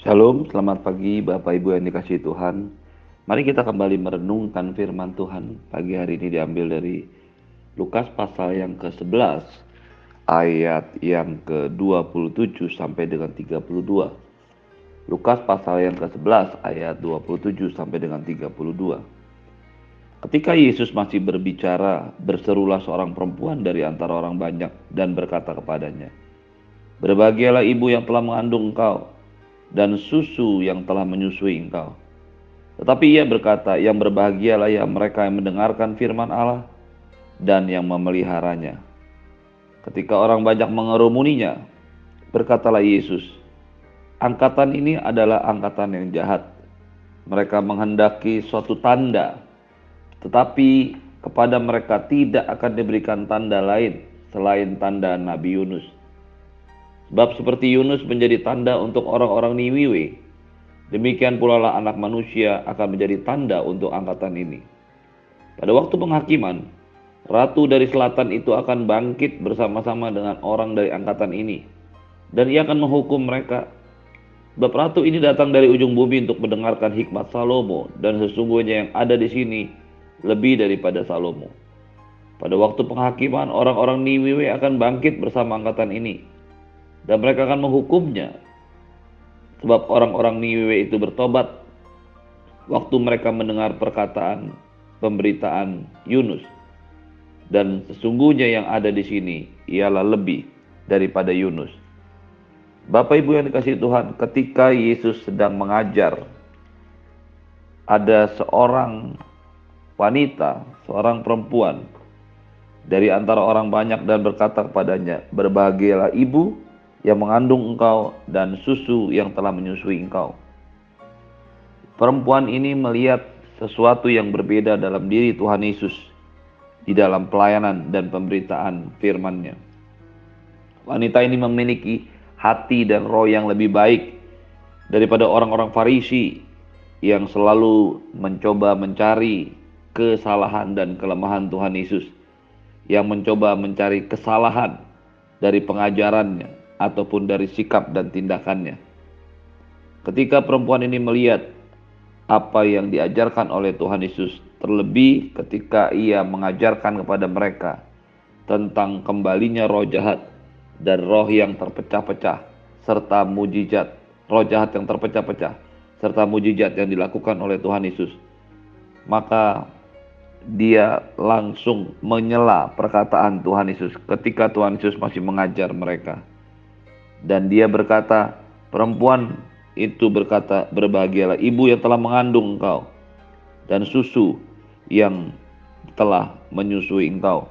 Shalom, selamat pagi Bapak Ibu yang dikasih Tuhan. Mari kita kembali merenungkan firman Tuhan. Pagi hari ini diambil dari Lukas pasal yang ke-11 ayat yang ke-27 sampai dengan 32. Lukas pasal yang ke-11 ayat 27 sampai dengan 32. Ketika Yesus masih berbicara, berserulah seorang perempuan dari antara orang banyak dan berkata kepadanya, Berbahagialah ibu yang telah mengandung engkau dan susu yang telah menyusui engkau. Tetapi ia berkata, yang berbahagialah ya mereka yang mendengarkan firman Allah dan yang memeliharanya. Ketika orang banyak mengerumuninya, berkatalah Yesus, angkatan ini adalah angkatan yang jahat. Mereka menghendaki suatu tanda, tetapi kepada mereka tidak akan diberikan tanda lain selain tanda Nabi Yunus. Sebab seperti Yunus menjadi tanda untuk orang-orang Niniwe, demikian pula lah anak manusia akan menjadi tanda untuk angkatan ini. Pada waktu penghakiman, ratu dari selatan itu akan bangkit bersama-sama dengan orang dari angkatan ini, dan ia akan menghukum mereka. Sebab ratu ini datang dari ujung bumi untuk mendengarkan hikmat Salomo, dan sesungguhnya yang ada di sini lebih daripada Salomo. Pada waktu penghakiman, orang-orang Niniwe akan bangkit bersama angkatan ini, dan mereka akan menghukumnya. Sebab orang-orang Niniwe itu bertobat waktu mereka mendengar perkataan pemberitaan Yunus. Dan sesungguhnya yang ada di sini ialah lebih daripada Yunus. Bapak Ibu yang dikasih Tuhan, ketika Yesus sedang mengajar, ada seorang wanita, seorang perempuan dari antara orang banyak dan berkata kepadanya, "Berbahagialah ibu yang mengandung engkau dan susu yang telah menyusui engkau. Perempuan ini melihat sesuatu yang berbeda dalam diri Tuhan Yesus di dalam pelayanan dan pemberitaan firman-Nya. Wanita ini memiliki hati dan roh yang lebih baik daripada orang-orang Farisi yang selalu mencoba mencari kesalahan dan kelemahan Tuhan Yesus, yang mencoba mencari kesalahan dari pengajarannya, ataupun dari sikap dan tindakannya. Ketika perempuan ini melihat apa yang diajarkan oleh Tuhan Yesus, terlebih ketika ia mengajarkan kepada mereka tentang kembalinya roh jahat dan roh yang terpecah-pecah, serta mujizat, roh jahat yang terpecah-pecah, serta mujizat yang dilakukan oleh Tuhan Yesus, maka dia langsung menyela perkataan Tuhan Yesus ketika Tuhan Yesus masih mengajar mereka. Dan dia berkata, perempuan itu berkata, berbahagialah ibu yang telah mengandung engkau dan susu yang telah menyusui engkau.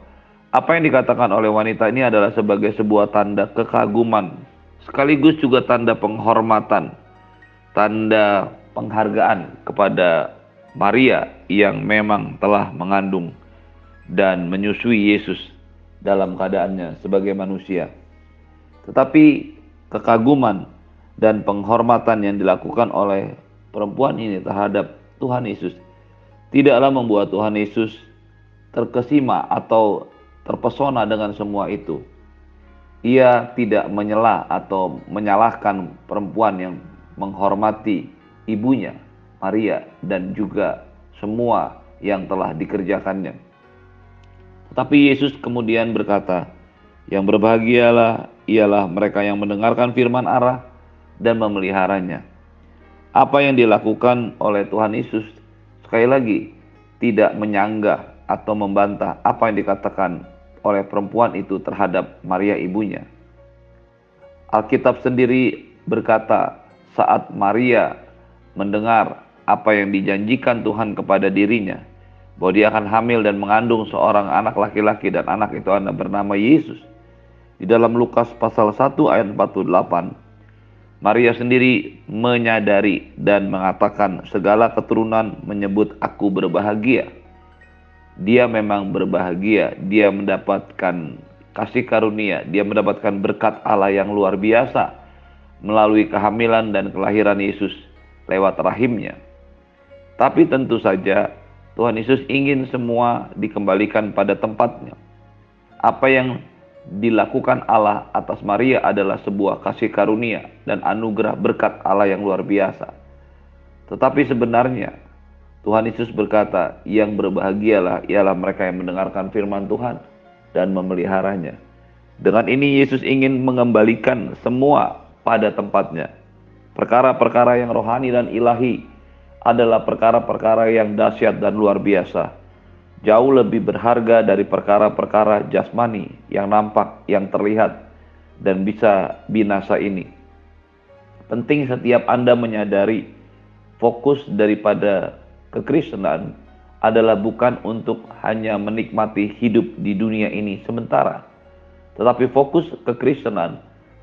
Apa yang dikatakan oleh wanita ini adalah sebagai sebuah tanda kekaguman, sekaligus juga tanda penghormatan, tanda penghargaan kepada Maria yang memang telah mengandung dan menyusui Yesus dalam keadaannya sebagai manusia. Tetapi kekaguman dan penghormatan yang dilakukan oleh perempuan ini terhadap Tuhan Yesus tidaklah membuat Tuhan Yesus terkesima atau terpesona dengan semua itu. Ia tidak menyela atau menyalahkan perempuan yang menghormati ibunya, Maria, dan juga semua yang telah dikerjakannya. Tetapi Yesus kemudian berkata, "Yang berbahagialah ialah mereka yang mendengarkan firman Allah dan memeliharanya. Apa yang dilakukan oleh Tuhan Yesus sekali lagi tidak menyanggah atau membantah apa yang dikatakan oleh perempuan itu terhadap Maria ibunya. Alkitab sendiri berkata saat Maria mendengar apa yang dijanjikan Tuhan kepada dirinya bahwa dia akan hamil dan mengandung seorang anak laki-laki dan anak itu anak bernama Yesus di dalam Lukas pasal 1 ayat 48, Maria sendiri menyadari dan mengatakan segala keturunan menyebut aku berbahagia. Dia memang berbahagia, dia mendapatkan kasih karunia, dia mendapatkan berkat Allah yang luar biasa melalui kehamilan dan kelahiran Yesus lewat rahimnya. Tapi tentu saja Tuhan Yesus ingin semua dikembalikan pada tempatnya. Apa yang dilakukan Allah atas Maria adalah sebuah kasih karunia dan anugerah berkat Allah yang luar biasa. Tetapi sebenarnya Tuhan Yesus berkata, yang berbahagialah ialah mereka yang mendengarkan firman Tuhan dan memeliharanya. Dengan ini Yesus ingin mengembalikan semua pada tempatnya. Perkara-perkara yang rohani dan ilahi adalah perkara-perkara yang dahsyat dan luar biasa jauh lebih berharga dari perkara-perkara jasmani yang nampak, yang terlihat, dan bisa binasa ini. Penting setiap Anda menyadari fokus daripada kekristenan adalah bukan untuk hanya menikmati hidup di dunia ini sementara, tetapi fokus kekristenan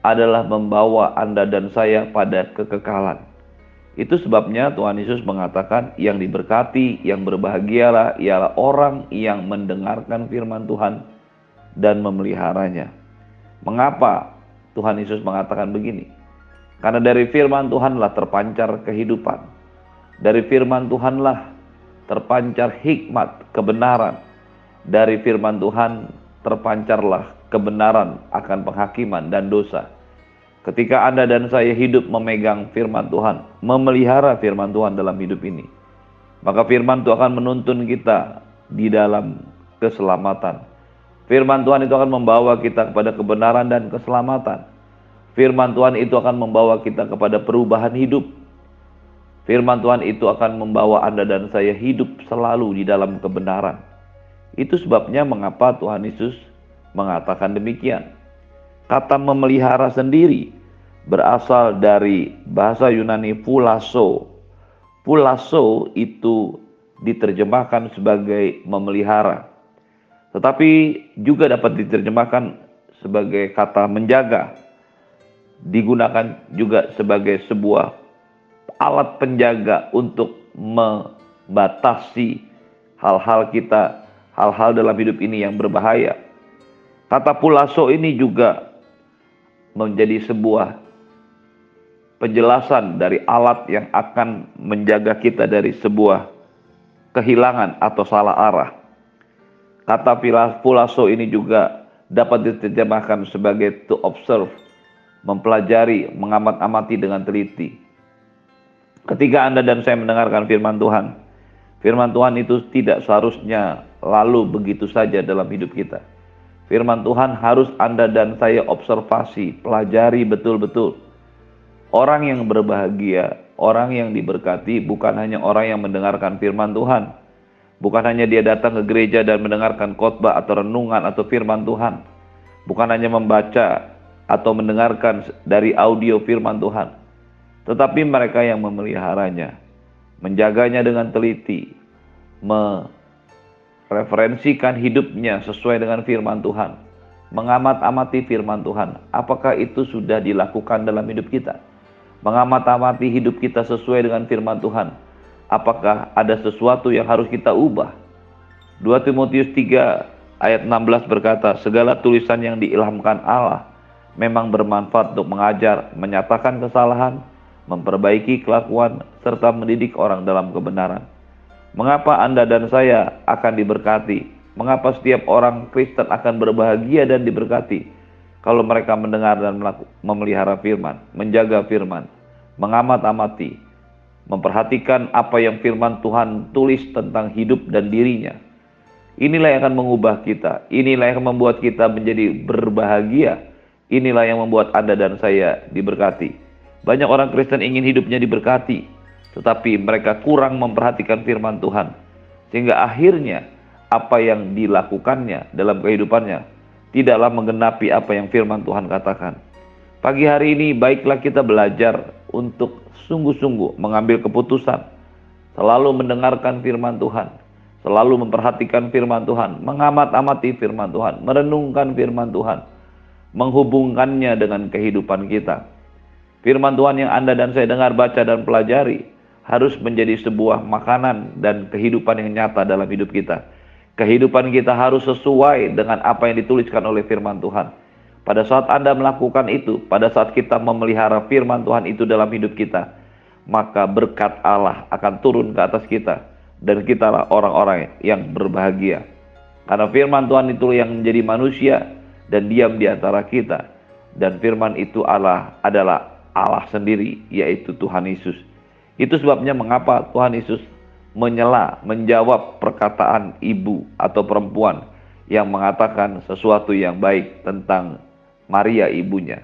adalah membawa Anda dan saya pada kekekalan. Itu sebabnya Tuhan Yesus mengatakan yang diberkati, yang berbahagialah ialah orang yang mendengarkan firman Tuhan dan memeliharanya. Mengapa Tuhan Yesus mengatakan begini? Karena dari firman Tuhanlah terpancar kehidupan. Dari firman Tuhanlah terpancar hikmat, kebenaran. Dari firman Tuhan terpancarlah kebenaran akan penghakiman dan dosa. Ketika Anda dan saya hidup memegang firman Tuhan, memelihara firman Tuhan dalam hidup ini, maka firman Tuhan akan menuntun kita di dalam keselamatan. Firman Tuhan itu akan membawa kita kepada kebenaran dan keselamatan. Firman Tuhan itu akan membawa kita kepada perubahan hidup. Firman Tuhan itu akan membawa Anda dan saya hidup selalu di dalam kebenaran. Itu sebabnya mengapa Tuhan Yesus mengatakan demikian. Kata memelihara sendiri berasal dari bahasa Yunani pulaso. Pulaso itu diterjemahkan sebagai memelihara. Tetapi juga dapat diterjemahkan sebagai kata menjaga. Digunakan juga sebagai sebuah alat penjaga untuk membatasi hal-hal kita, hal-hal dalam hidup ini yang berbahaya. Kata pulaso ini juga menjadi sebuah penjelasan dari alat yang akan menjaga kita dari sebuah kehilangan atau salah arah. Kata pulaso ini juga dapat diterjemahkan sebagai to observe, mempelajari, mengamat-amati dengan teliti. Ketika Anda dan saya mendengarkan firman Tuhan, firman Tuhan itu tidak seharusnya lalu begitu saja dalam hidup kita. Firman Tuhan harus Anda dan saya observasi, pelajari betul-betul Orang yang berbahagia, orang yang diberkati bukan hanya orang yang mendengarkan firman Tuhan. Bukan hanya dia datang ke gereja dan mendengarkan khotbah atau renungan atau firman Tuhan. Bukan hanya membaca atau mendengarkan dari audio firman Tuhan. Tetapi mereka yang memeliharanya, menjaganya dengan teliti, mereferensikan hidupnya sesuai dengan firman Tuhan, mengamat-amati firman Tuhan. Apakah itu sudah dilakukan dalam hidup kita? Mengamat-amati hidup kita sesuai dengan firman Tuhan. Apakah ada sesuatu yang harus kita ubah? 2 Timotius 3 ayat 16 berkata, segala tulisan yang diilhamkan Allah memang bermanfaat untuk mengajar, menyatakan kesalahan, memperbaiki kelakuan, serta mendidik orang dalam kebenaran. Mengapa Anda dan saya akan diberkati? Mengapa setiap orang Kristen akan berbahagia dan diberkati? Kalau mereka mendengar dan memelihara firman, menjaga firman, mengamat-amati, memperhatikan apa yang firman Tuhan tulis tentang hidup dan dirinya. Inilah yang akan mengubah kita, inilah yang membuat kita menjadi berbahagia, inilah yang membuat Anda dan saya diberkati. Banyak orang Kristen ingin hidupnya diberkati, tetapi mereka kurang memperhatikan firman Tuhan. Sehingga akhirnya apa yang dilakukannya dalam kehidupannya tidaklah menggenapi apa yang firman Tuhan katakan. Pagi hari ini baiklah kita belajar untuk sungguh-sungguh mengambil keputusan, selalu mendengarkan firman Tuhan, selalu memperhatikan firman Tuhan, mengamat-amati firman Tuhan, merenungkan firman Tuhan, menghubungkannya dengan kehidupan kita. Firman Tuhan yang Anda dan saya dengar, baca, dan pelajari harus menjadi sebuah makanan dan kehidupan yang nyata dalam hidup kita Kehidupan kita harus sesuai dengan apa yang dituliskan oleh firman Tuhan. Pada saat Anda melakukan itu, pada saat kita memelihara firman Tuhan itu dalam hidup kita, maka berkat Allah akan turun ke atas kita dan kitalah orang-orang yang berbahagia. Karena firman Tuhan itu yang menjadi manusia dan diam di antara kita. Dan firman itu Allah adalah Allah sendiri, yaitu Tuhan Yesus. Itu sebabnya mengapa Tuhan Yesus menyela, menjawab perkataan ibu atau perempuan yang mengatakan sesuatu yang baik tentang Maria ibunya.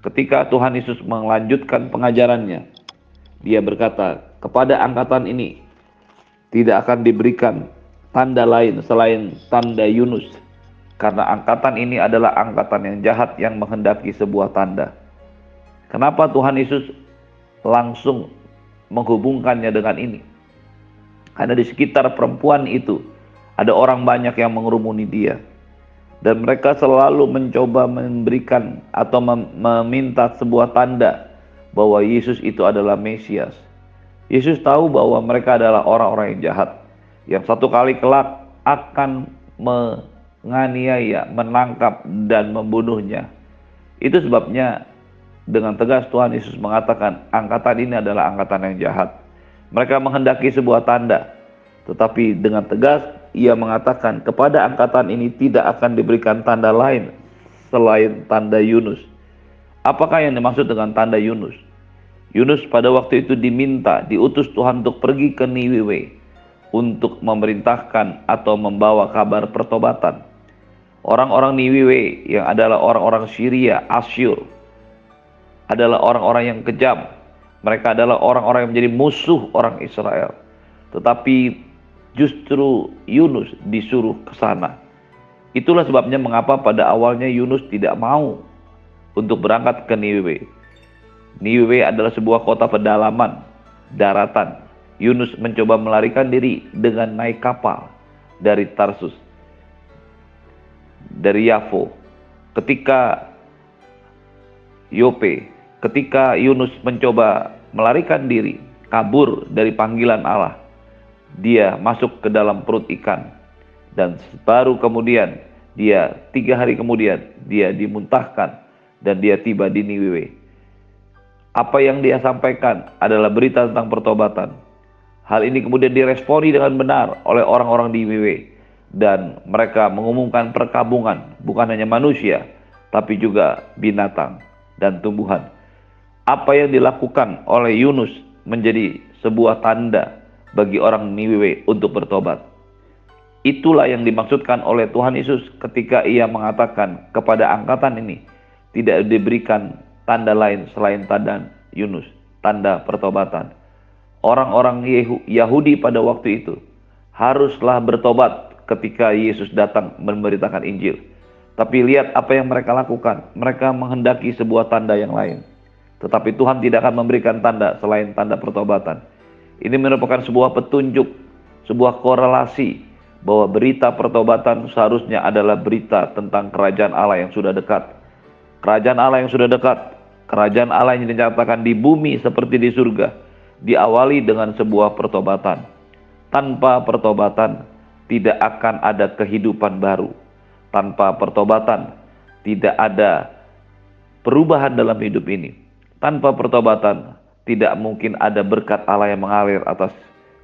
Ketika Tuhan Yesus melanjutkan pengajarannya, dia berkata, kepada angkatan ini tidak akan diberikan tanda lain selain tanda Yunus karena angkatan ini adalah angkatan yang jahat yang menghendaki sebuah tanda. Kenapa Tuhan Yesus langsung menghubungkannya dengan ini? Karena di sekitar perempuan itu ada orang banyak yang mengerumuni dia. Dan mereka selalu mencoba memberikan atau meminta sebuah tanda bahwa Yesus itu adalah Mesias. Yesus tahu bahwa mereka adalah orang-orang yang jahat yang satu kali kelak akan menganiaya, menangkap dan membunuhnya. Itu sebabnya dengan tegas Tuhan Yesus mengatakan angkatan ini adalah angkatan yang jahat. Mereka menghendaki sebuah tanda, tetapi dengan tegas ia mengatakan kepada angkatan ini tidak akan diberikan tanda lain selain tanda Yunus. Apakah yang dimaksud dengan tanda Yunus? Yunus pada waktu itu diminta, diutus Tuhan untuk pergi ke Niniwe untuk memerintahkan atau membawa kabar pertobatan. Orang-orang Niwiwe yang adalah orang-orang Syria, Asyur, adalah orang-orang yang kejam. Mereka adalah orang-orang yang menjadi musuh orang Israel. Tetapi justru Yunus disuruh ke sana. Itulah sebabnya mengapa pada awalnya Yunus tidak mau untuk berangkat ke Niwiwe. Niwiwe adalah sebuah kota pedalaman, daratan, Yunus mencoba melarikan diri dengan naik kapal dari Tarsus, dari Yafo. Ketika Yope, ketika Yunus mencoba melarikan diri, kabur dari panggilan Allah, dia masuk ke dalam perut ikan. Dan baru kemudian, dia tiga hari kemudian, dia dimuntahkan dan dia tiba di Niwewe. Apa yang dia sampaikan adalah berita tentang pertobatan Hal ini kemudian diresponi dengan benar oleh orang-orang di WW dan mereka mengumumkan perkabungan bukan hanya manusia tapi juga binatang dan tumbuhan. Apa yang dilakukan oleh Yunus menjadi sebuah tanda bagi orang Niwewe untuk bertobat. Itulah yang dimaksudkan oleh Tuhan Yesus ketika ia mengatakan kepada angkatan ini tidak diberikan tanda lain selain tanda Yunus, tanda pertobatan orang-orang Yahudi pada waktu itu haruslah bertobat ketika Yesus datang memberitakan Injil. Tapi lihat apa yang mereka lakukan. Mereka menghendaki sebuah tanda yang lain. Tetapi Tuhan tidak akan memberikan tanda selain tanda pertobatan. Ini merupakan sebuah petunjuk, sebuah korelasi bahwa berita pertobatan seharusnya adalah berita tentang kerajaan Allah yang sudah dekat. Kerajaan Allah yang sudah dekat, kerajaan Allah yang dinyatakan di bumi seperti di surga diawali dengan sebuah pertobatan. Tanpa pertobatan tidak akan ada kehidupan baru. Tanpa pertobatan tidak ada perubahan dalam hidup ini. Tanpa pertobatan tidak mungkin ada berkat Allah yang mengalir atas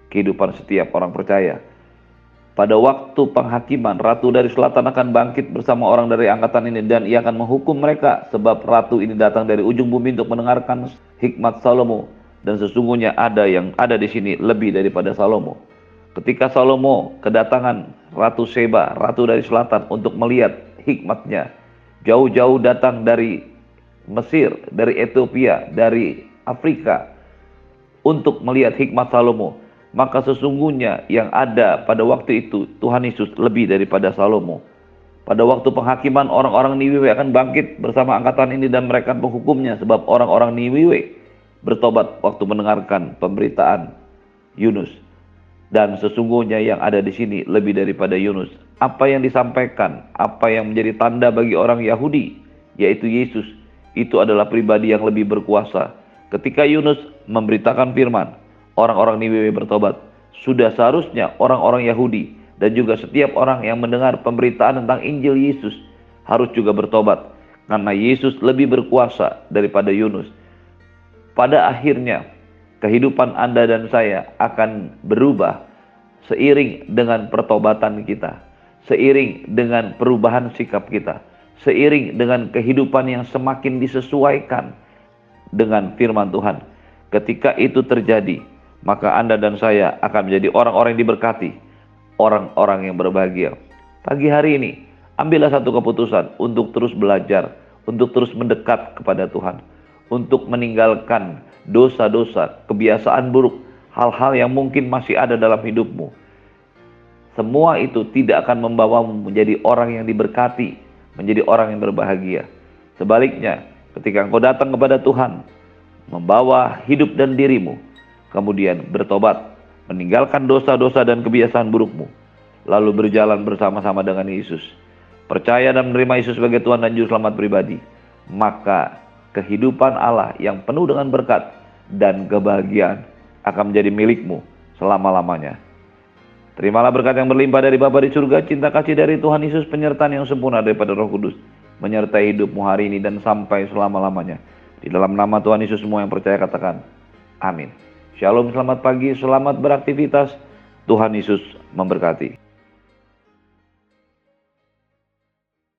kehidupan setiap orang percaya. Pada waktu penghakiman, ratu dari selatan akan bangkit bersama orang dari angkatan ini dan ia akan menghukum mereka sebab ratu ini datang dari ujung bumi untuk mendengarkan hikmat Salomo dan sesungguhnya ada yang ada di sini lebih daripada Salomo. Ketika Salomo kedatangan Ratu Seba, Ratu dari selatan untuk melihat hikmatnya, jauh-jauh datang dari Mesir, dari Ethiopia, dari Afrika untuk melihat hikmat Salomo, maka sesungguhnya yang ada pada waktu itu Tuhan Yesus lebih daripada Salomo. Pada waktu penghakiman orang-orang Niwiwe akan bangkit bersama angkatan ini dan mereka menghukumnya sebab orang-orang Niwiwe bertobat waktu mendengarkan pemberitaan Yunus. Dan sesungguhnya yang ada di sini lebih daripada Yunus. Apa yang disampaikan, apa yang menjadi tanda bagi orang Yahudi, yaitu Yesus, itu adalah pribadi yang lebih berkuasa. Ketika Yunus memberitakan firman, orang-orang Niwewe bertobat. Sudah seharusnya orang-orang Yahudi dan juga setiap orang yang mendengar pemberitaan tentang Injil Yesus harus juga bertobat. Karena Yesus lebih berkuasa daripada Yunus pada akhirnya kehidupan Anda dan saya akan berubah seiring dengan pertobatan kita, seiring dengan perubahan sikap kita, seiring dengan kehidupan yang semakin disesuaikan dengan firman Tuhan. Ketika itu terjadi, maka Anda dan saya akan menjadi orang-orang yang diberkati, orang-orang yang berbahagia. Pagi hari ini, ambillah satu keputusan untuk terus belajar, untuk terus mendekat kepada Tuhan, untuk meninggalkan dosa-dosa, kebiasaan buruk, hal-hal yang mungkin masih ada dalam hidupmu. Semua itu tidak akan membawamu menjadi orang yang diberkati, menjadi orang yang berbahagia. Sebaliknya, ketika engkau datang kepada Tuhan, membawa hidup dan dirimu, kemudian bertobat, meninggalkan dosa-dosa dan kebiasaan burukmu, lalu berjalan bersama-sama dengan Yesus, percaya dan menerima Yesus sebagai Tuhan dan Juru Selamat pribadi, maka kehidupan Allah yang penuh dengan berkat dan kebahagiaan akan menjadi milikmu selama-lamanya. Terimalah berkat yang berlimpah dari Bapa di surga, cinta kasih dari Tuhan Yesus, penyertaan yang sempurna daripada Roh Kudus, menyertai hidupmu hari ini dan sampai selama-lamanya. Di dalam nama Tuhan Yesus semua yang percaya katakan, amin. Shalom, selamat pagi, selamat beraktivitas. Tuhan Yesus memberkati.